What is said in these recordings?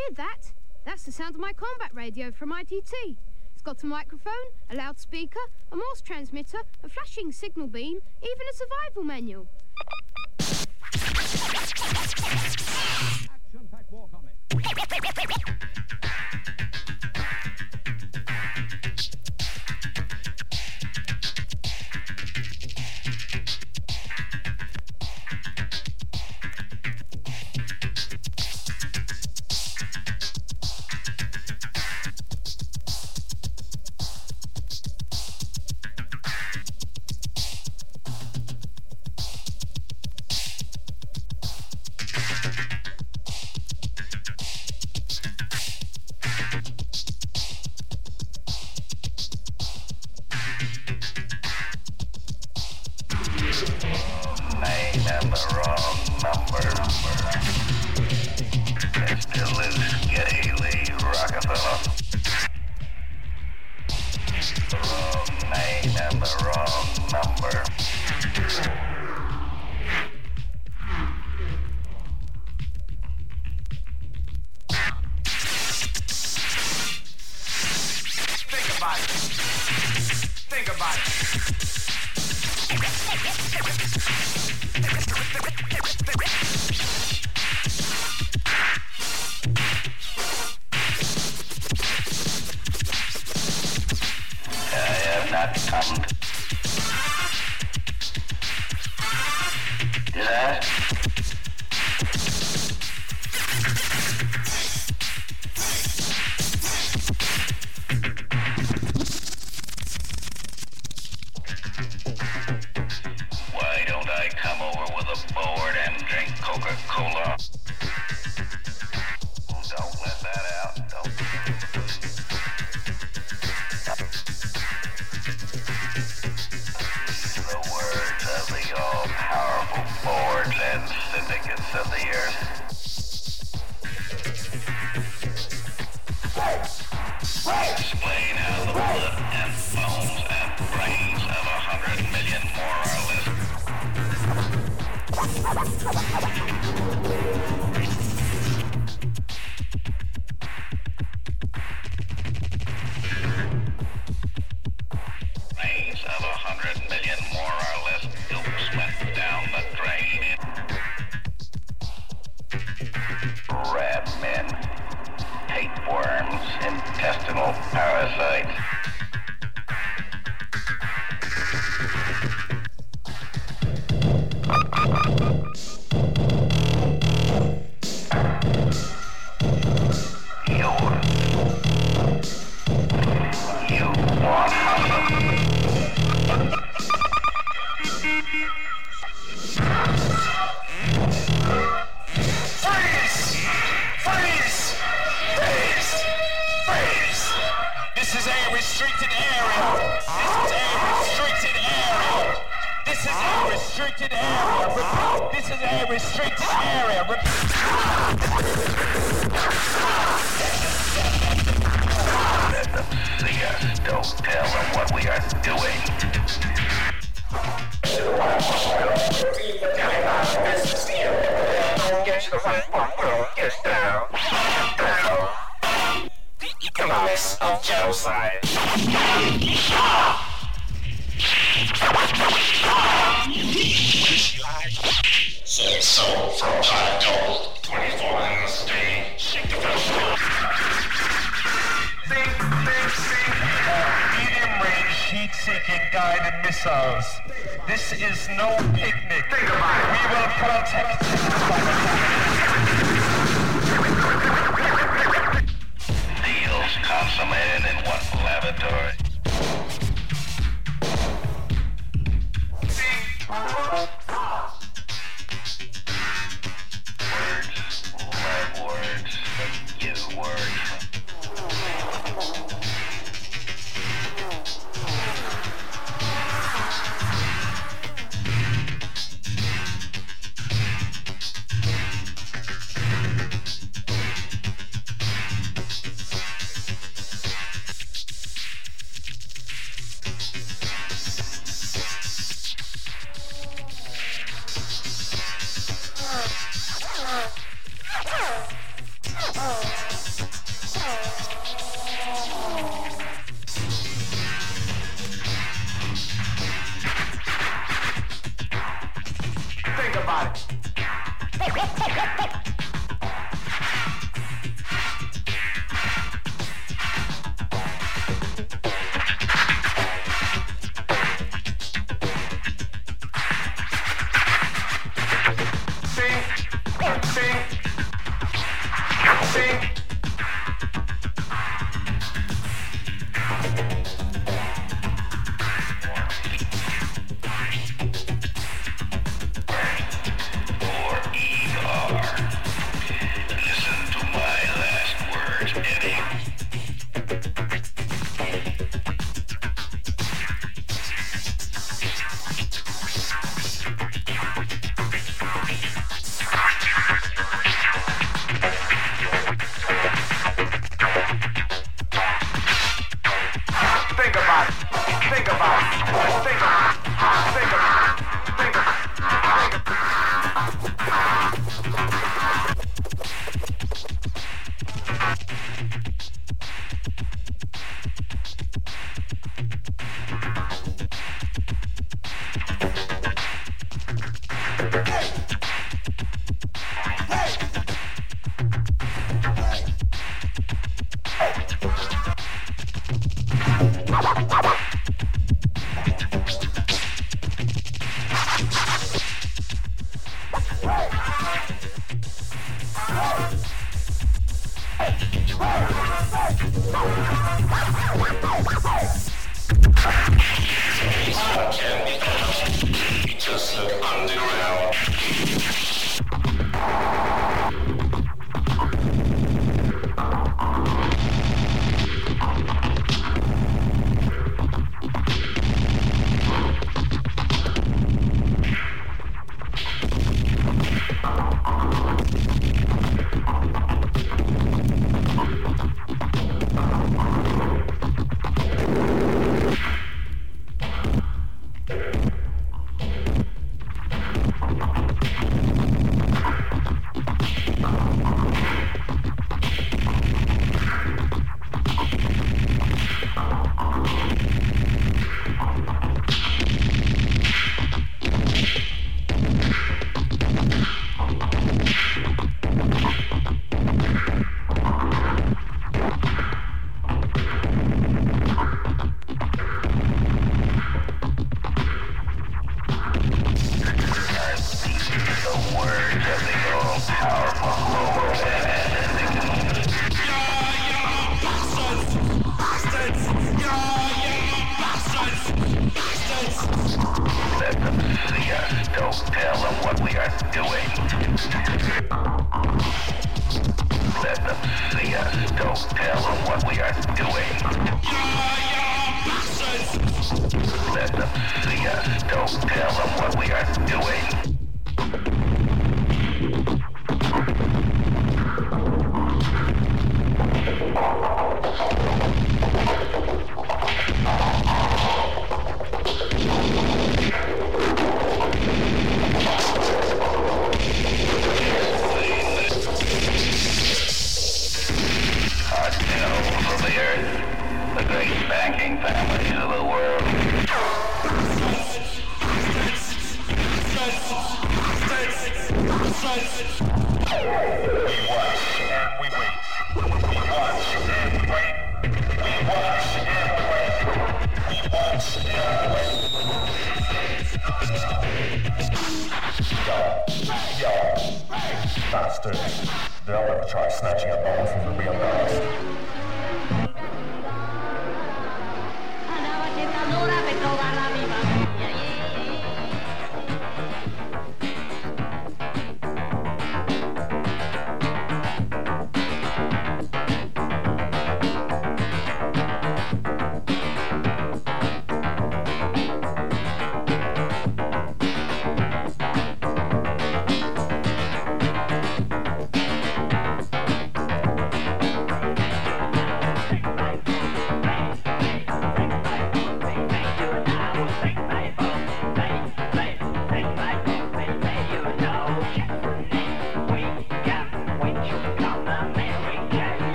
hear that? That's the sound of my combat radio from ITT. It's got a microphone, a loudspeaker, a Morse transmitter, a flashing signal beam, even a survival manual. Action-packed war comic.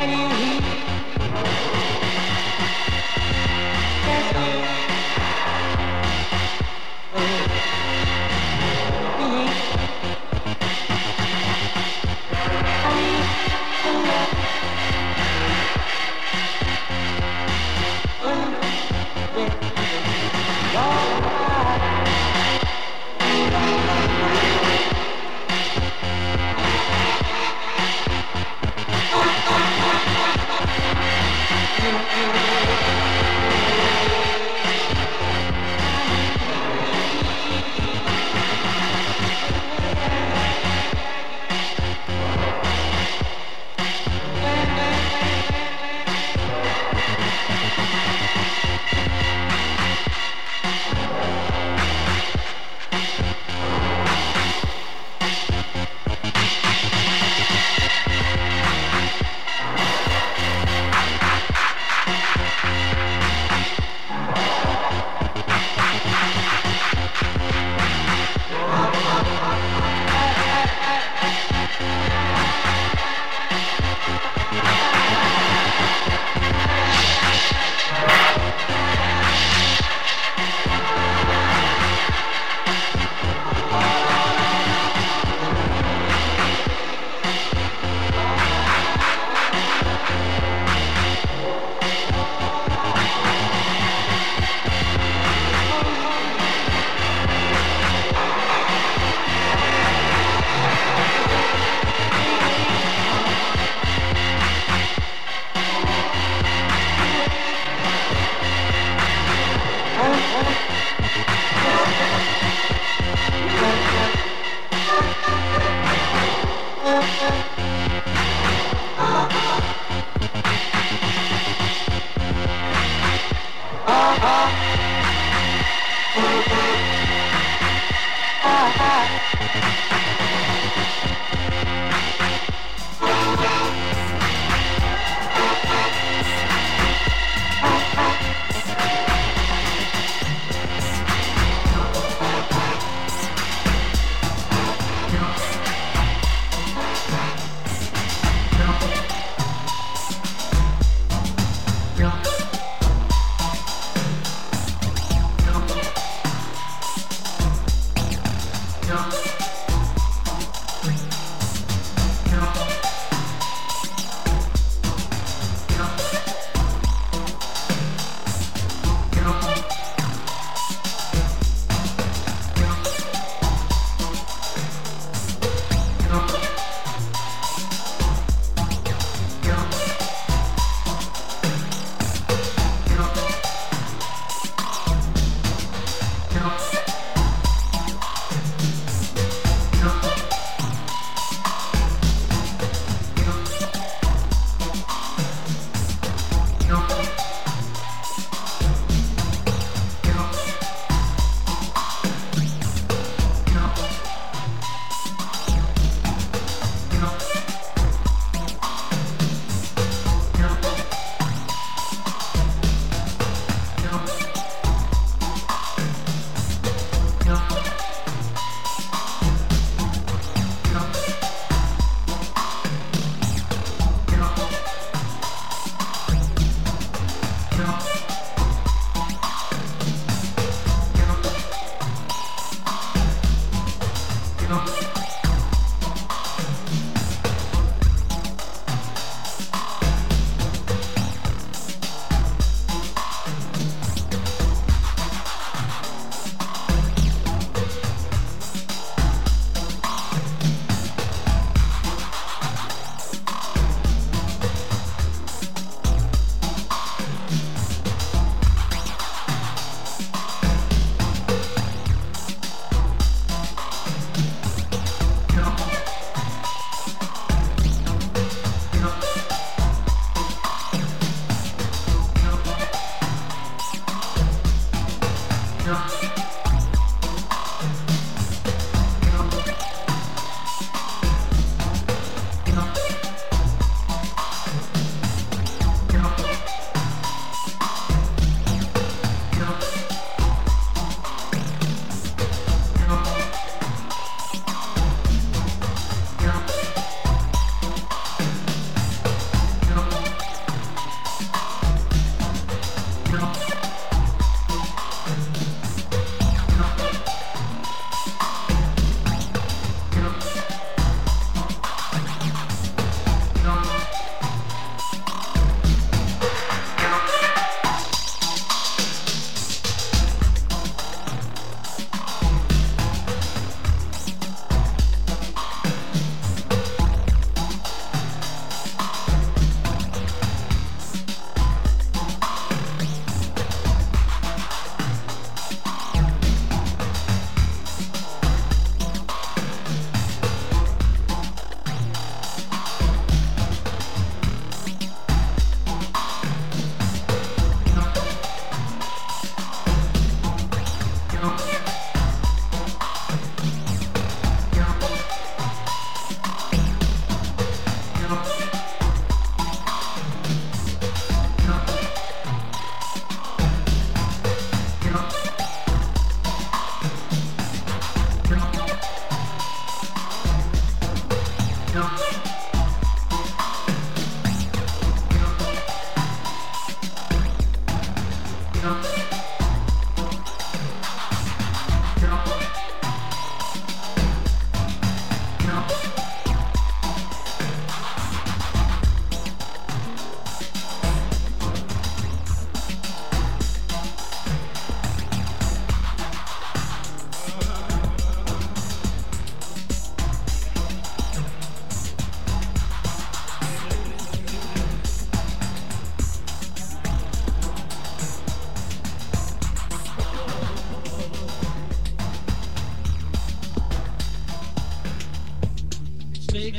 anyway. you.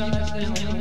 शिकायत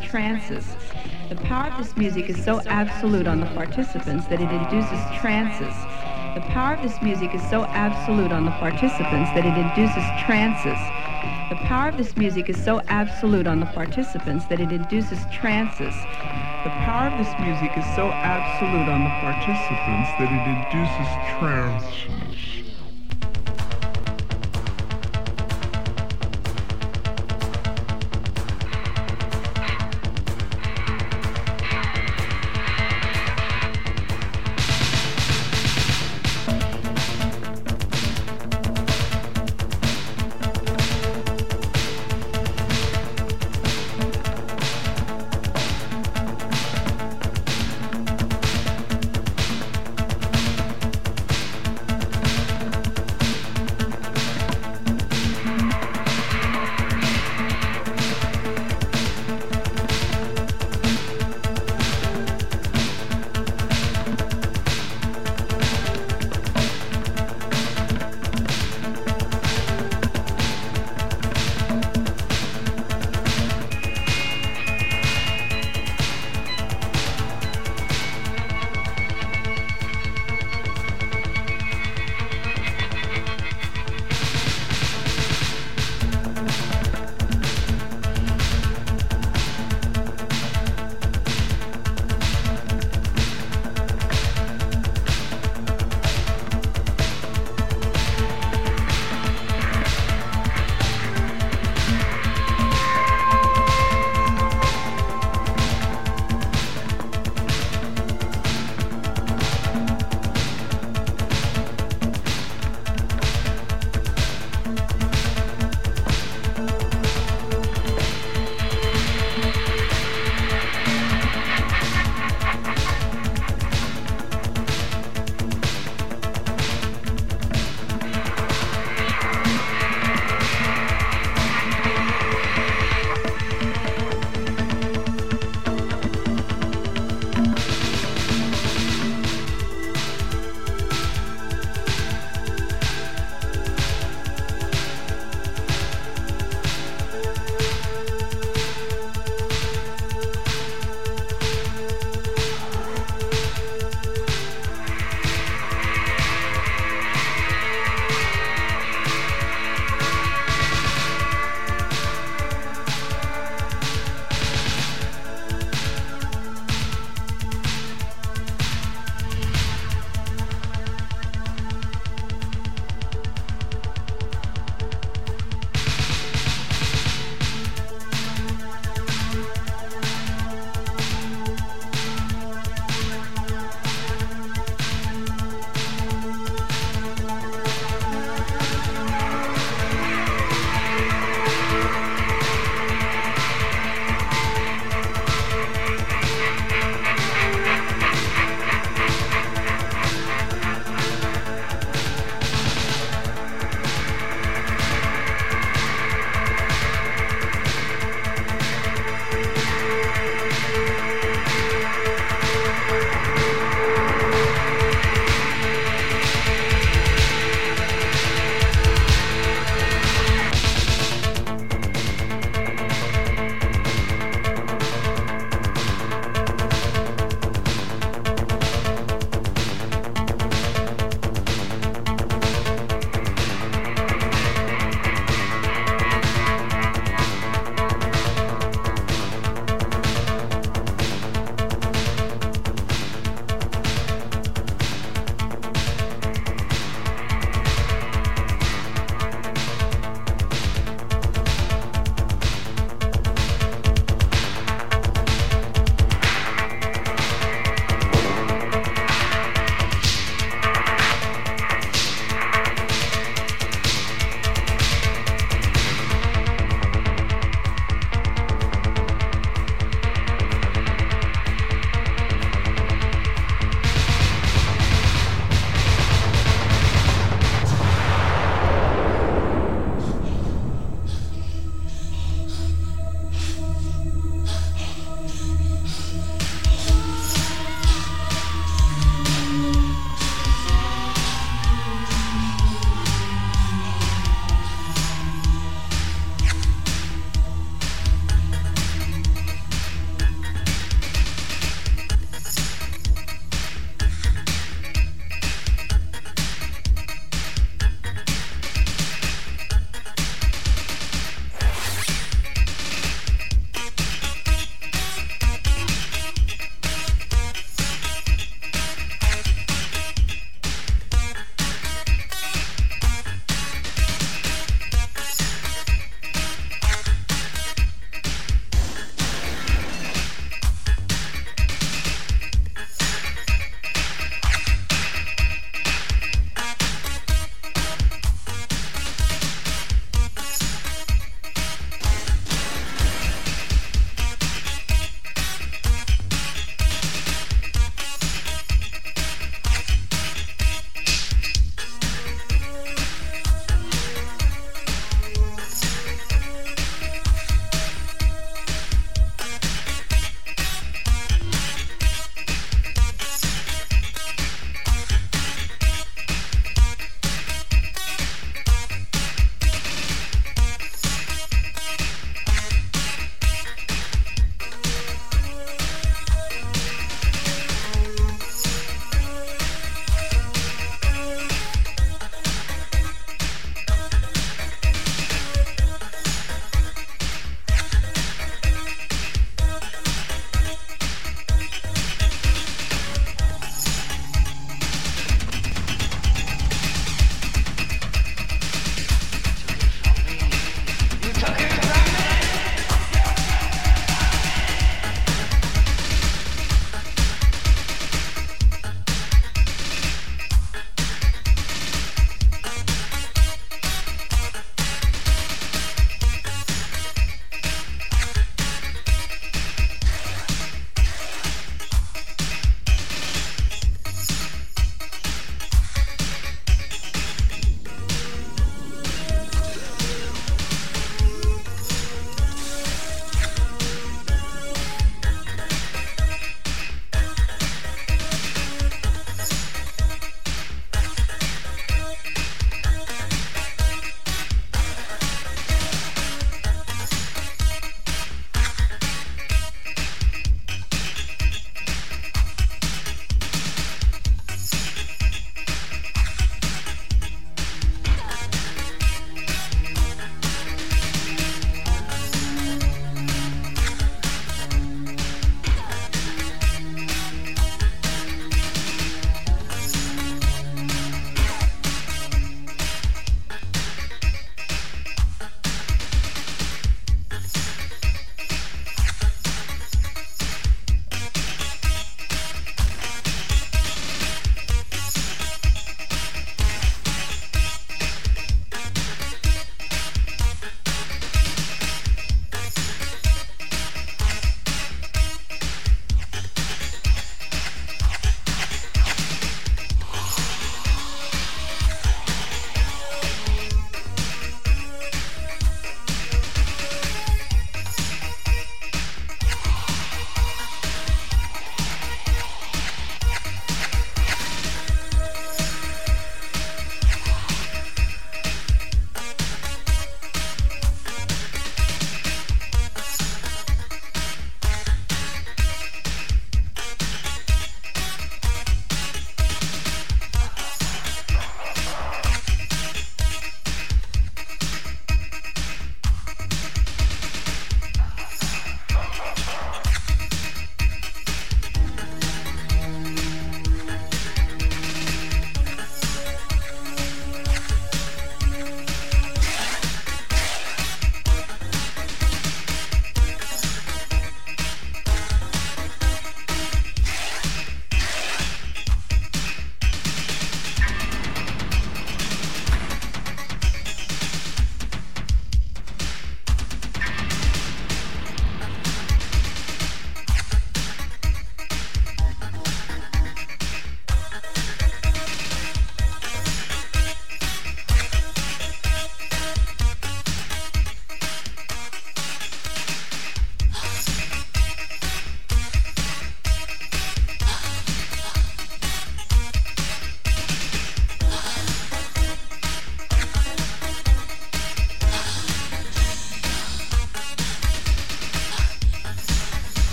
trances. The power of this music is so absolute on the participants that it induces trances. The power of this music is so absolute on the participants that it induces trances. The power of this music is so absolute on the participants that it induces trances. The power of this music is so absolute on the participants that it induces trances.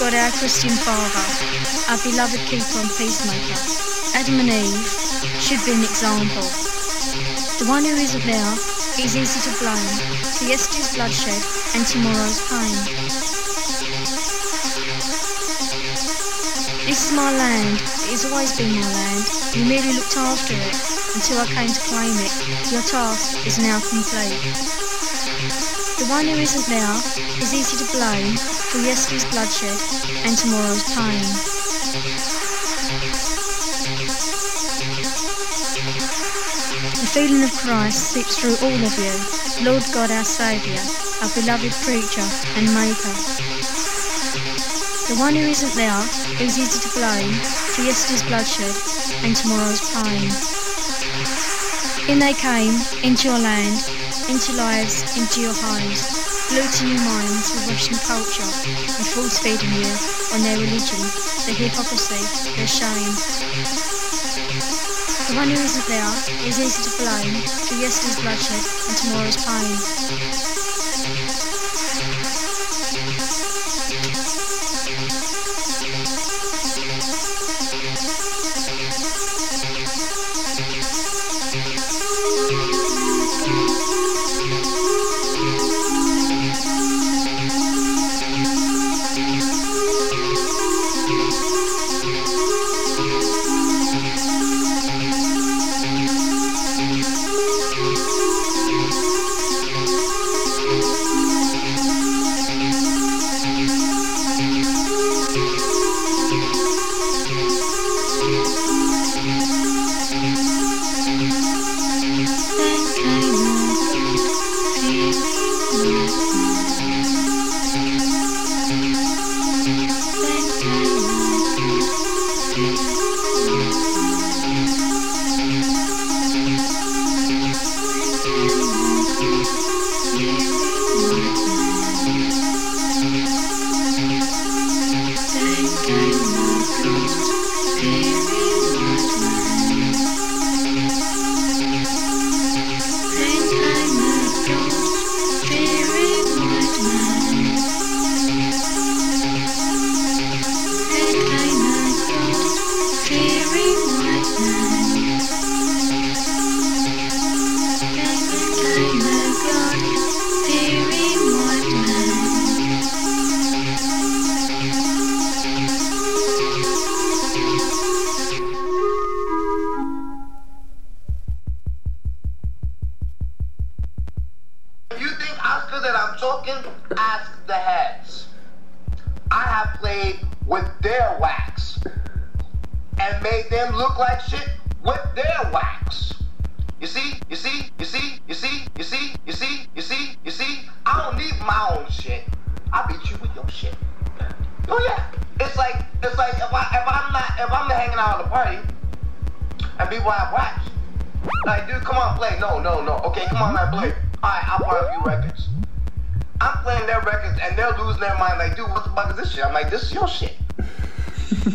Lord God, our Christian Father, our beloved keeper and peacemaker. Adam and Eve should be an example. The one who isn't there is easy to blame for yesterday's bloodshed and tomorrow's pain. This is my land. It has always been my land. You merely looked after it until I came to claim it. Your task is now complete. The one who isn't there is easy to blame for yesterday's bloodshed and tomorrow's pain. The feeling of Christ seeps through all of you, Lord God our Saviour, our beloved preacher and maker. The one who isn't there is easy to blame for yesterday's bloodshed and tomorrow's pain. In they came, into your land, into lives, into your homes, polluting your minds with Russian culture and force feeding you on their religion, their hypocrisy, their shame. The one who isn't there is easy to blame for yesterday's bloodshed and tomorrow's pain.